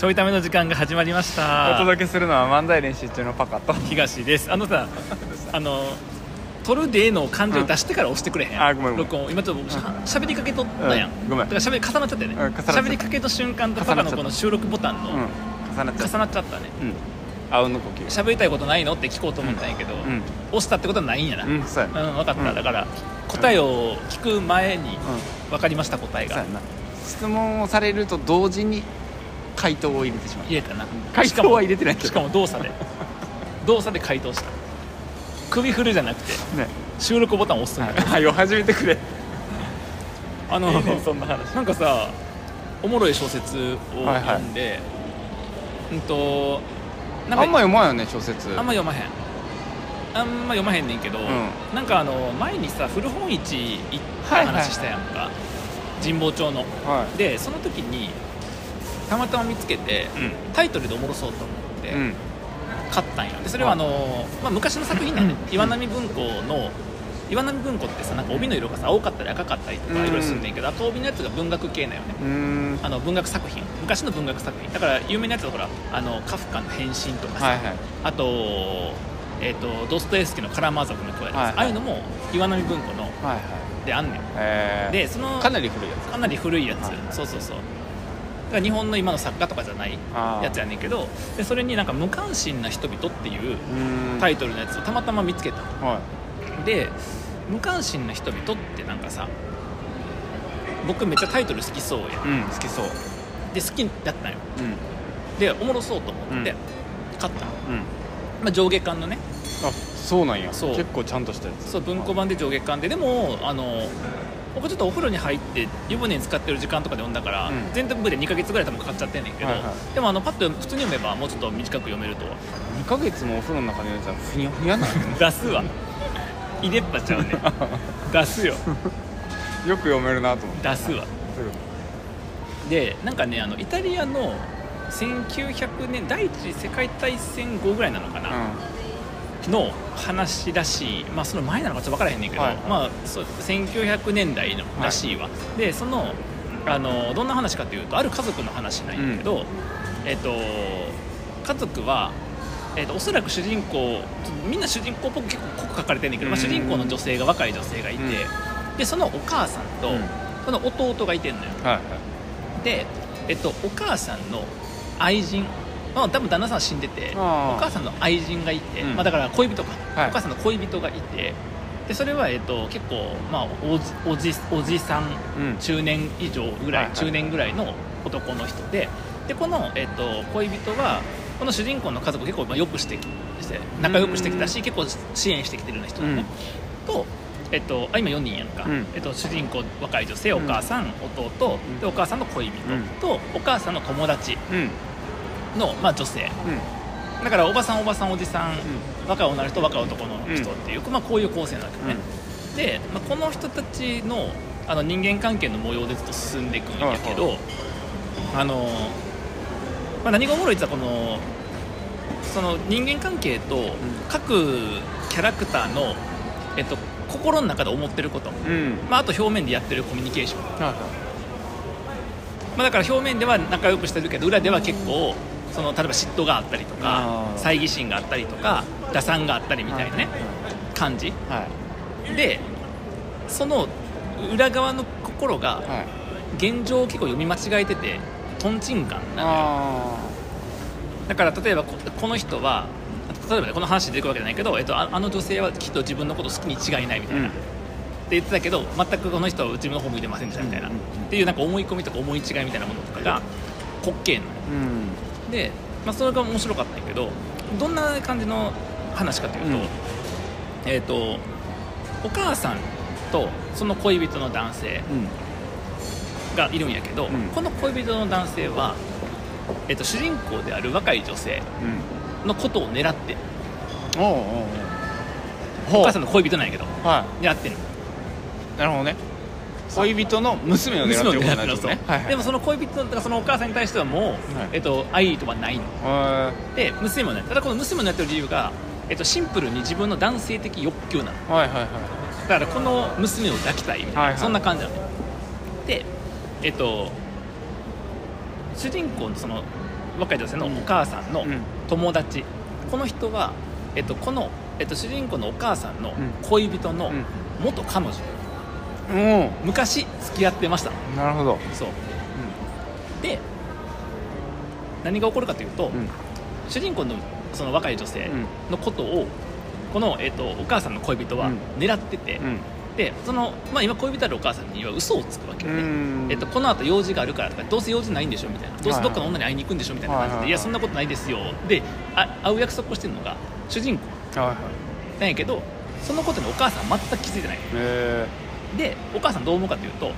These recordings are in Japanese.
ちょいための時間が始まりましおた届けするのは漫才練習中のパカと。東です。あのさ あの撮るでの感情出してから押してくれへん、あごめんごめん。録音。今ちょっと僕しゃ喋りかけとったやん、うんごめん。だから喋り重なっちゃったよね。うん重なっちゃった。喋りかけた瞬間とパカのこの収録ボタンのうん重なっちゃった。重なっちゃったね。うん。あうんの呼吸。喋りたいことないの？って聞こうと思ったんやけど、うん。押したってことはないんやな。うんそうやな。うん分かった、うん。だから答えを聞く前にうん。分かりました答えが。そうやな。質問をされると同時に回答を入れてしまう入れたな。回答は入れてないけど。しかも動作で。動作で回答した。首振るじゃなくてね。収録ボタンを押すはいを始めてくれ。あのいいねそんな話。なんかさおもろい小説をはいはい。読んで、うんとなんかあんま読まんよね小説。あんま読まへん。あんま読まへんねんけど、ん。なんかあの前にさ古本市行ったはいはい話したやんか、神保町の。はでその時にたまたま見つけて、いタイトルでおもろそうと思って、うん。うん買ったんや。でそれはあの、まあ、昔の作品なんで、岩波文庫の岩波文庫ってさなんか帯の色がさ青かったり赤かったりとかうん。いろいろすんねんけど、あと帯のやつが文学系なよね。あの文学作品。昔の文学作品。だから有名なやつはほらあのカフカの「変身」とかさ、はいはい。あと,、えー、とドストエフスキーの「カラマー族の声」とかさ、はいはい。ああいうのも岩波文庫のはいはい。であんねん。えー。でそのかなり古いやつ。かなり古いやつ、はい。そうそうそうだから日本の今の作家とかじゃないやつやねんけどでそれになんか「無関心な人々」っていうタイトルのやつをたまたま見つけた。はで無関心な人々ってなんかさ僕めっちゃタイトル好きそうやいうん好きそう。で好きだったんよ。うん。でおもろそうと思ってうん。買ったの、うん。まあ、上下巻のね。あそうなんや。そう。結構ちゃんとしたやつ。そう文庫版で上下巻で。でもあの僕ちょっとお風呂に入って湯船に使ってる時間とかで読んだから、うん。全体部で2ヶ月ぐらい多分かかっちゃってんねんけど、はいはでもあのパッと普通に読めばもうちょっと短く読めるとは。2ヶ月もお風呂の中でやつはふにゃふにゃなの？出すわ入れっぱちゃうね。出すよ。よく読めるなと思って。出すわでなんかねあのイタリアの1900年第一次世界大戦後ぐらいなのかな、の話らしい、まあ、その前なのかちょっと分からへんねんけど、はいはい。まあ、そう1900年代のらしいわ、でそのあのどんな話かというとある家族の話なんやけど、えっと家族は、えっとおそらく主人公みんな主人公っぽく結構濃く書かれてんねんけど、まあ、うん主人公の女性が若い女性がいて、うん。でそのお母さんと、うん。その弟がいてんのよ。はいはい。で、えっと、お母さんの愛人まあ、多分旦那さんは死んでてお母さんの愛人がいて、うん。まあ、だから恋人か、はい。お母さんの恋人がいてでそれは、えっと、結構、まあ、おじおじおじさんうん。中年以上ぐらい、はいはい。中年ぐらいの男の人ででこの、えっと、恋人はこの主人公の家族を結構まあよくしてきして仲良くしてきたし結構支援してきてるような人だね、と、えっと、あ今4人やんか、うん。えっと、主人公若い女性お母さん、弟うん。でお母さんの恋人うん。と、お母さんの友達。うんの、まあ、女性。うん。だからおばさんおばさんおじさん、若い女の人若い男の人っていう、まあ、こういう構成なわけよね、で、まあ、この人たちのあの人間関係の模様でずっと進んでいくんやけど、あのまあ、何がおもろいってこのその人間関係と各キャラクターの、えっと、心の中で思ってること、うん。まあ、あと表面でやってるコミュニケーション、はい。まあ、だから表面では仲良くしてるけど裏では結構その例えば嫉妬があったりとか猜疑心があったりとか打算があったりみたいなね感じ。はい。でその裏側の心がはい。現状を結構読み間違えててとんちんカンなのだから例えばここの人は例えばねこの話で出てくるわけじゃないけど、えっと、ああの女性はきっと自分のこと好きに違いないみたいな、うん。って言ってたけど全くこの人は自分の方向いてませんでしたみたいな、うんうんうん。っていうなんか思い込みとか思い違いみたいなものとかが滑稽なのーうんで、まあ、それが面白かったんやけどどんな感じの話かというと,、うん。えっ、とお母さんとその恋人の男性うん。がいるんやけど、うん。この恋人の男性は、えっと主人公である若い女性うん。のことを狙っておうおうおう。お母さんの恋人なんやけどは狙ってんの。いなるほどね恋人の娘を狙ってることになるのそうんですね。はいはい。でもその恋人とかそのお母さんに対してはもう、えっと、愛とはないのはで娘もねただこの娘もやってる理由が、えっと、シンプルに自分の男性的欲求なの。いはいはいはい。だからこの娘を抱きたいみたいな、はいはい。そんな感じなのね。でえっと主人公のその若い女性のお母さんのうん。友達、この人は、えっと、この、えっと、主人公のお母さんのうん。恋人のうん。元彼女、お昔付き合ってました。おなるほど。そう。で何が起こるかというと、うん。主人公のその若い女性のことを、この、えっと、お母さんの恋人はうん。狙ってて、うん。でその、まあ、今恋人あるお母さんには嘘をつくわけよね、うん。えっと、この後用事があるからとかどうせ用事ないんでしょみたいな。どうせどっかの女に会いに行くんでしょみたいな感じで、はいはいはい。いやそんなことないですよ。であ会う約束をしてるのが主人公。はいはい。なんやけどそのことにお母さんは全く気づいてない。えでお母さんどう思うかというと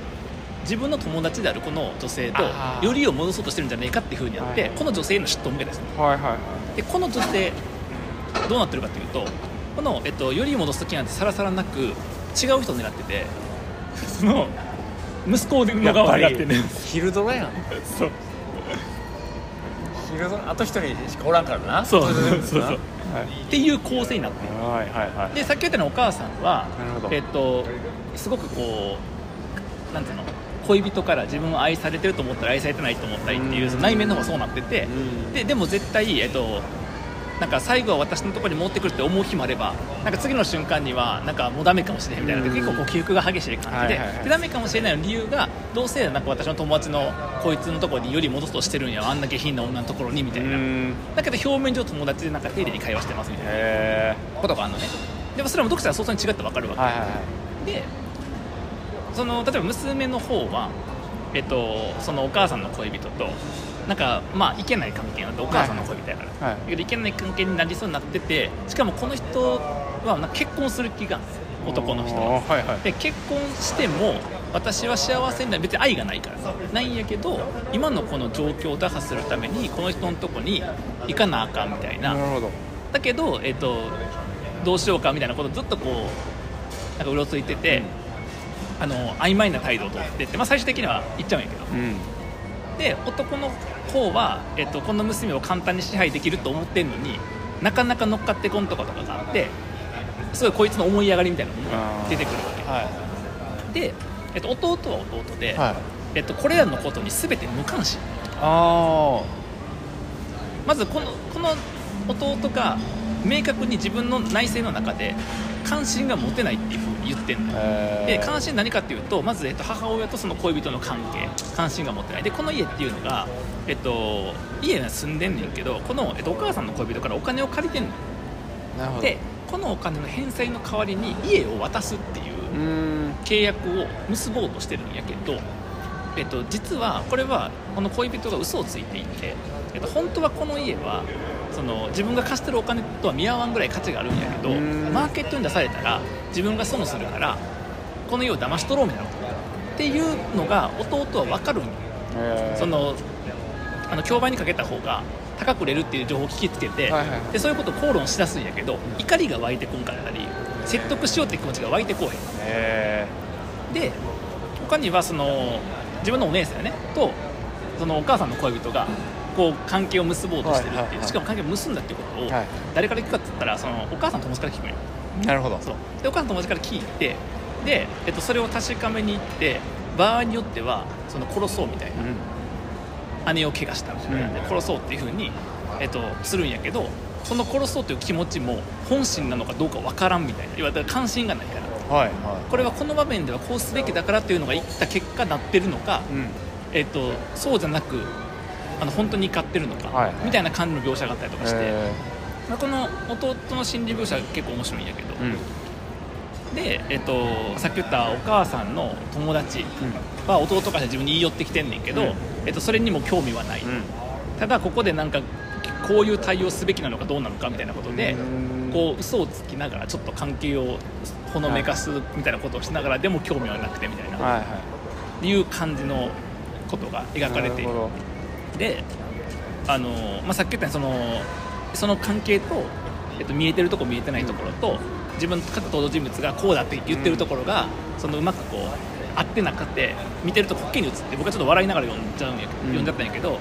自分の友達であるこの女性とよりを戻そうとしてるんじゃねえかっていうふうになって、この女性への嫉妬を向けたんですねー、はいはいはい。でこの女性どうなってるかというとこの、えっと、よりを戻す時なんてさらさらなく違う人を狙ってて その息子を狙ってね昼ドラやん。そうあと一人しかおらんからな。そう。そうはいそう。そうっていう構成になってるはいはいはいでさっき言ったようにお母さんはなるほど。えっとすごくこうなんていうの？恋人から自分を愛されてると思ったら愛されてないと思ったりっていう内面の方がそうなっててうん。ででも絶対、えっと、なんか最後は私のところに持ってくるって思う日もあればなんか次の瞬間にはなんかもうダメかもしれへんみたいなうん。結構こう起伏が激しい感じで,、でダメかもしれないの理由がどうせなんか私の友達のこいつのところにより戻すとしてるんやあんな下品な女のところにみたいな。うん。だけど表面上友達でなんか丁寧に会話してますみたいなへことがあるのね。でもそれも読者は相当に違って分かるわけ、えはいはいはい。でその例えば娘の方は、えっと、そのお母さんの恋人となんかまあいけない関係になってお母さんの恋人やから、はいだけどいけない関係になりそうになっててしかもこの人は結婚する気が男の人は。はいはい。で結婚しても私は幸せになる。別に愛がないからさないんやけど今のこの状況を打破するためにこの人のとこに行かなあかんみたいな。なるほど。だけど、えっと、どうしようかみたいなことをずっとこうなんかうろついてて、あの曖昧な態度をとってて、まあ、最終的には行っちゃうんやけど。うん。で男の方は、えっと、この娘を簡単に支配できると思ってんのになかなか乗っかってこんとことかがあってすごいこいつの思い上がりみたいなのが出てくるわはけで、えっと、弟は弟で、いはい。えっと、これらのことに全て無関心。あまずこのこの弟が明確に自分の内政の中で関心が持てないっていうふうに言ってんので関心何かっていうとまず、えっと、母親とその恋人の関係関心が持ってない。でこの家っていうのが、えっと、家には住んでんねんけどこの、えっと、お母さんの恋人からお金を借りてんのでこのお金の返済の代わりに家を渡すっていううーん。契約を結ぼうとしてるんやけど、えっと、実はこれはこの恋人が嘘をついていて、えっと、本当はこの家はその自分が貸してるお金とは見合わんぐらい価値があるんやけどマーケットに出されたら自分が損するからこの家を騙し取ろうみたいなことっていうのが弟は分かるんよ。へえそのあの競売にかけた方が高く売れるっていう情報を聞きつけて、はいはいはい。でそういうことを口論しだすんやけど怒りが湧いてこんかったり説得しようって気持ちが湧いてこうへん。へで他にはその自分のお姉さんやね。とそのお母さんの恋人がこう関係を結ぼうとしてるっていう、しかも関係を結んだっていうことをはい。誰から聞くかって言ったらそのお母さんの友達から聞くんよ。えなるほど。そう。でお母さんの友達から聞いてで、えっと、それを確かめに行って場合によってはその殺そうみたいな姉を怪我したみたいな。ん。でうん殺そうっていうふうに、えっと、するんやけどその殺そうという気持ちも本心なのかどうかわからんみたいな。言われたら関心がないから。はいはこれはこの場面ではこうすべきだからっていうのが言った結果なってるのか、いうん。えっと、そうじゃなくあの本当に怒ってるのか、はいはい。みたいな感じの描写があったりとかして、へまあこの弟の心理描写が結構面白いんやけど、えうん。で、えっと、さっき言ったお母さんの友達は弟から自分に言い寄ってきてんねんけど、うん。えっと、それにも興味はない、うん。ただここでなんかこういう対応すべきなのかどうなのかみたいなことで、うん。こう嘘をつきながらちょっと関係をほのめかすみたいなことをしながらでも興味はなくてみたいな、はいはい。いう感じのことが描かれて。いるであの、まあ、さっき言ったようにそのその関係と、えっと、見えてるとこ見えてないところと、自分各登場人物がこうだって言ってるところが、そのうまくこう合ってなくて見てると滑稽に映って僕はちょっと笑いながら読んじゃうんや読んじゃったんやけど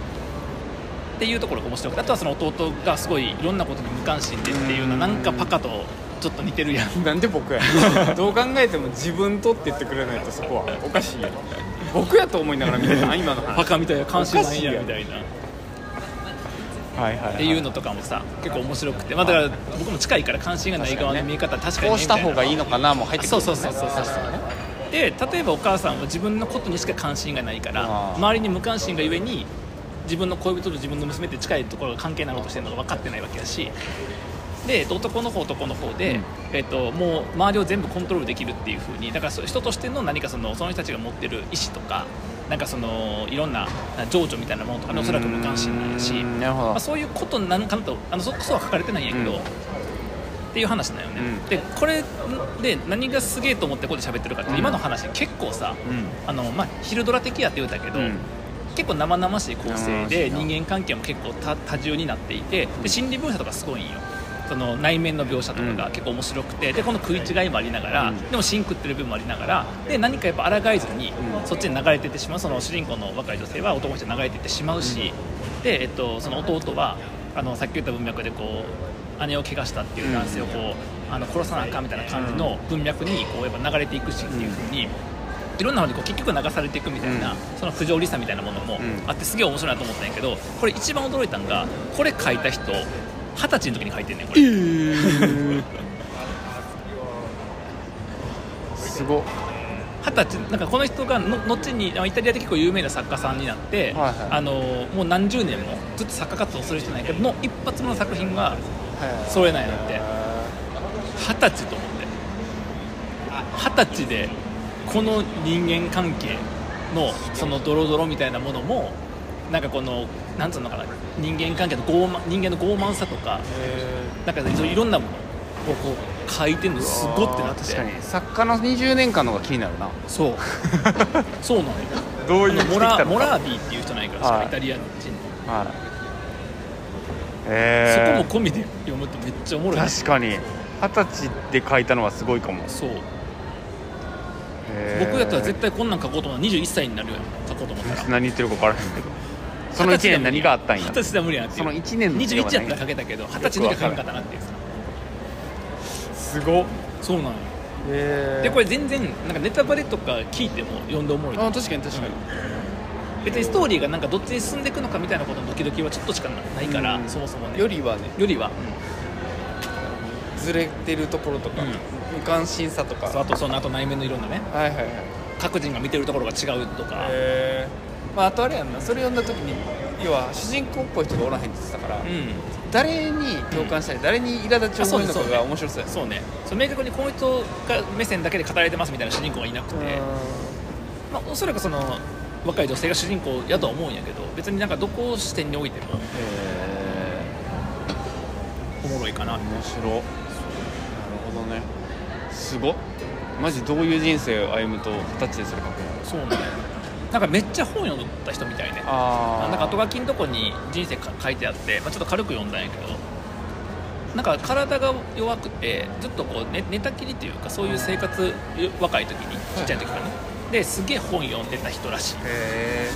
っていうところが面白くてあとはその弟がすごいいろんなことに無関心でっていうのはうんなんかパカとちょっと似てるやん。なんで僕や どう考えても自分とって言ってくれないとそこはおかしいやろ。僕やと思いながら見てた。今の話。パカみたいな関心ないんやんみたいな。はいはい、はい、っていうのとかもさ結構面白くて、まあ、だから僕も近いから関心がない側の見え方確かにねこうした方がいいみのかなもう入ってくる。たいなそうそうそうそう。そうで例えばお母さんは自分のことにしか関心がないから周りに無関心がゆえに自分の恋人と自分の娘って近いところが関係なろうとしてるのが分かってないわけだし。でえっと男の方男の方で、うん。えっと、もう周りを全部コントロールできるっていう風にだからそう人としての何かそのその人たちが持ってる意思とかなんかそのいろんな情緒みたいなものとかにおそらく無関心なんやし、うーんなるほど、まあ、そういうことなんかなとあのそそうは書かれてないんやけど、うん。っていう話だよね、うん。でこれで何がすげえと思ってここで喋ってるかって、うん。今の話結構さうん。あの、まあ、昼ドラ的やって言うたけど、うん結構生々しい構成で人間関係も結構多多重になっていてで心理描写とかすごいんよ。その内面の描写とかが結構面白くてでこの食い違いもありながら、うん。でも芯食ってる部分もありながらで何かやっぱ抗えずに、うん。そっちに流れていってしまう。その主人公の若い女性は男の人に流れていってしまうし、で、えっと、その弟はあのさっき言った文脈でこう姉を怪我したっていう男性をこう、あの殺さなあかんみたいな感じの文脈にこうやっぱ流れていくしっていうふうに。いろんなのにこう結局流されていくみたいな、うん。その不条理さみたいなものもうん。あってすげえ面白いなと思ったんやけどこれ一番驚いたのがこれ書いた人二十歳の時に書いてんねんこれ。すごっ。二十歳なんかこの人がの後にあイタリアで結構有名な作家さんになって、はいはい。あのもう何十年もずっと作家活動する人なんやけどの一発目の作品がそれなんやって。二十歳と思って。二十歳でこの人間関係のそのドロドロみたいなものもなんかこのなんつうのかな人間関係の傲慢人間の傲慢さとかなんかそういろんなものをこう書いてるのすごってなって。確かに。作家の20年間の方が気になるな。そう。そうなのよ。どうあのモラモラービビーっていう人なんやけど確かはいイタリア人。はい。そこえも込みで読むとめっちゃおもろい。な確かに。二十歳で書いたのはすごいかも。そう僕やったら絶対こんなん書こうと思ったら21歳になるやん書こうと思ったら。何言ってるか分からへんけど。その1年何があったんや。二十歳では無理や。その1年の時は21やったら書けたけど二十歳の時は書けなかったなっていう。さすごっそうなのよ。へでこれ全然なんかネタバレとか聞いても読んでおもろいあ確かに確かに。別にストーリーがなんかどっちに進んでいくのかみたいなことのドキドキはちょっとしかないから、うん。そもそもね。よりはね。よりは、ずれてるところとか、うん。無関心さとか。あとその後内面のいろんなね。はいはいはい。各人が見てるところが違うとか、まああとあれやんな。それ読んだ時に要は主人公っぽい人がおらへんって言ってたから、うん。誰に共感したり、誰に苛立ちを覚えるのかが面白そうや。そうね。そう明確にこの人が目線だけで語られてますみたいな主人公はいなくて、まあ、おそらくその若い女性が主人公やとは思うんやけど別になんかどこを視点においてもおもろいかな。面白すごっ。マジどういう人生を歩むと二十歳でそれ書くの？そうねなんかめっちゃ本読んだ人みたいね。あなんか後書きのとこに人生か書いてあって、まあ、ちょっと軽く読んだんやけど。なんか体が弱くてずっとこう寝寝たきりというかそういう生活若い時にちっちゃい時からね。ですげえ本読んでた人らしい。へえ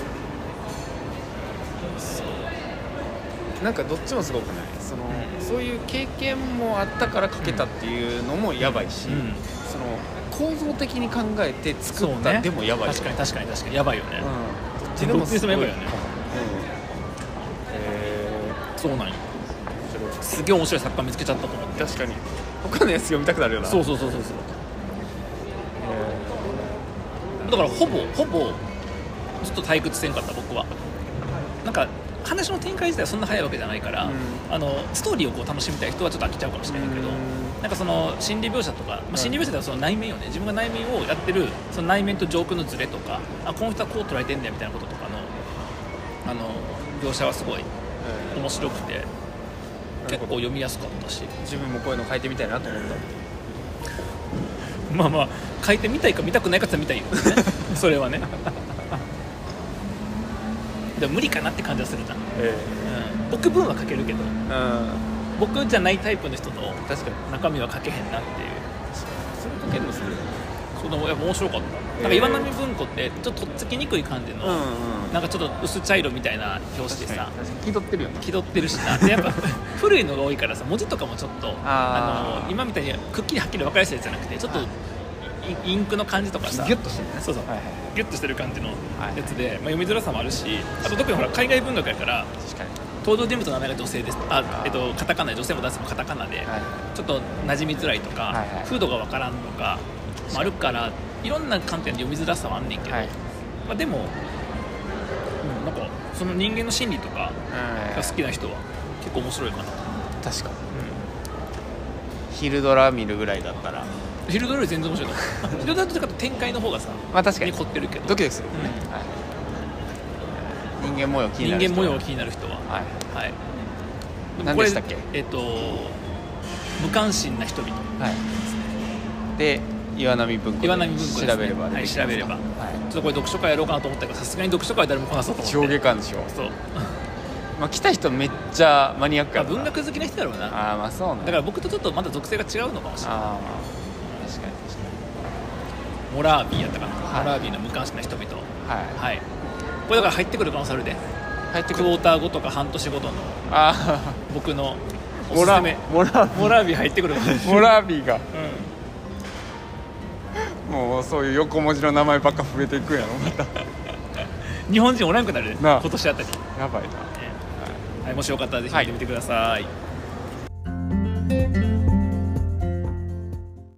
なんかどっちもすごくない？その、そういう経験もあったから書けたっていうのもやばいし、うん。その構造的に考えて作った、ね。でもやばいよ確かに確かに確かに。やばいよね、うん、どっちでもすごいよね。うん。そうなんよ。すげえ面白い作家見つけちゃったと思って。確かに。他のやつ読みたくなるよな。そうそうそうそうそう。だからほぼほぼずっと退屈せんかった僕は。なんか話の展開自体はそんな早いわけじゃないから、うん。あのストーリーをこう楽しみたい人はちょっと飽きちゃうかもしれないけど、なんかその心理描写とか、まあ、心理描写ではその内面よね。自分が内面をやってるその内面と上空のズレとかあこの人はこう捉えてんだよみたいなこととかのあの描写はすごい面白くて結構読みやすかったし。自分もこういうの書いてみたいなと思った。まあまあ書いてみたいか見たくないかって見たいよね。それはねでも無理かなって感じはするじゃん、えうん、僕分は書けるけどえうん。僕じゃないタイプの人の確かに。中身は書けへんなっていう。それ書けるのするそのや面白かった。なんか岩波文庫ってちょっととっつきにくい感じの、うんうんなんかちょっと薄茶色みたいな表紙でさ気取ってるよな気取ってるしな。でやっぱ 古いのが多いからさ文字とかもちょっとあー。の今みたいにくっきりはっきり分かりやすいやつじゃなくてちょっとイインクの感じとかさ。ギュッとしてるね。そうそう、はいはいギュッとしてる感じのやつで、まあ、読みづらさもあるしあと特にほら海外文学やから登場人物の名前が女性です。あ、えっと、カタカナで女性も男性もカタカナで、はいちょっと馴染みづらいとか、はいはい。風土がわからんとかもあるからいろんな観点で読みづらさはあんねんけど、はい。まあ、でも、うん、なんかその人間の心理とかが好きな人は結構面白いかな。と、確かに。昼ドラ見るぐらいだったらうん、ヒルドラより全然面白いと思う。ヒルドラとかと展開の方がさまあ確かに。に凝ってるけど。ドキドキする、うん。はい、人間模様気に人なる人間模様が気になる人は。はい。はい。何でしたっけ？えっと無関心な人々。はい。で岩波文庫で岩波文庫ですね。調べればはい調べれば。はい。ちょっとこれ読書会やろうかなと思ったけどさすがに読書会は誰も来なそうと思って上下巻でしょ、そう、まあ、来た人めっちゃマニアックまあ、や文学好きな人だろうな。ああまあそうね。だから僕とちょっとまだ属性が違うのかもしれない。ああ確かに確モラービーやったかな、はい。モラービーの無関心な人々。かにはい。はい。これだから入ってくる可能性あるで。入ってくる。クォーター後とか半年ごとのあ僕のあモラおすすめ。モラモラービー。入ってくる。モラービーが。うもうそういう横文字の名前ばっか増えていくんやろまた。ん、日本人おらんくなる今年あたり、やばいな。はい、もしよかったらぜひ見てみてください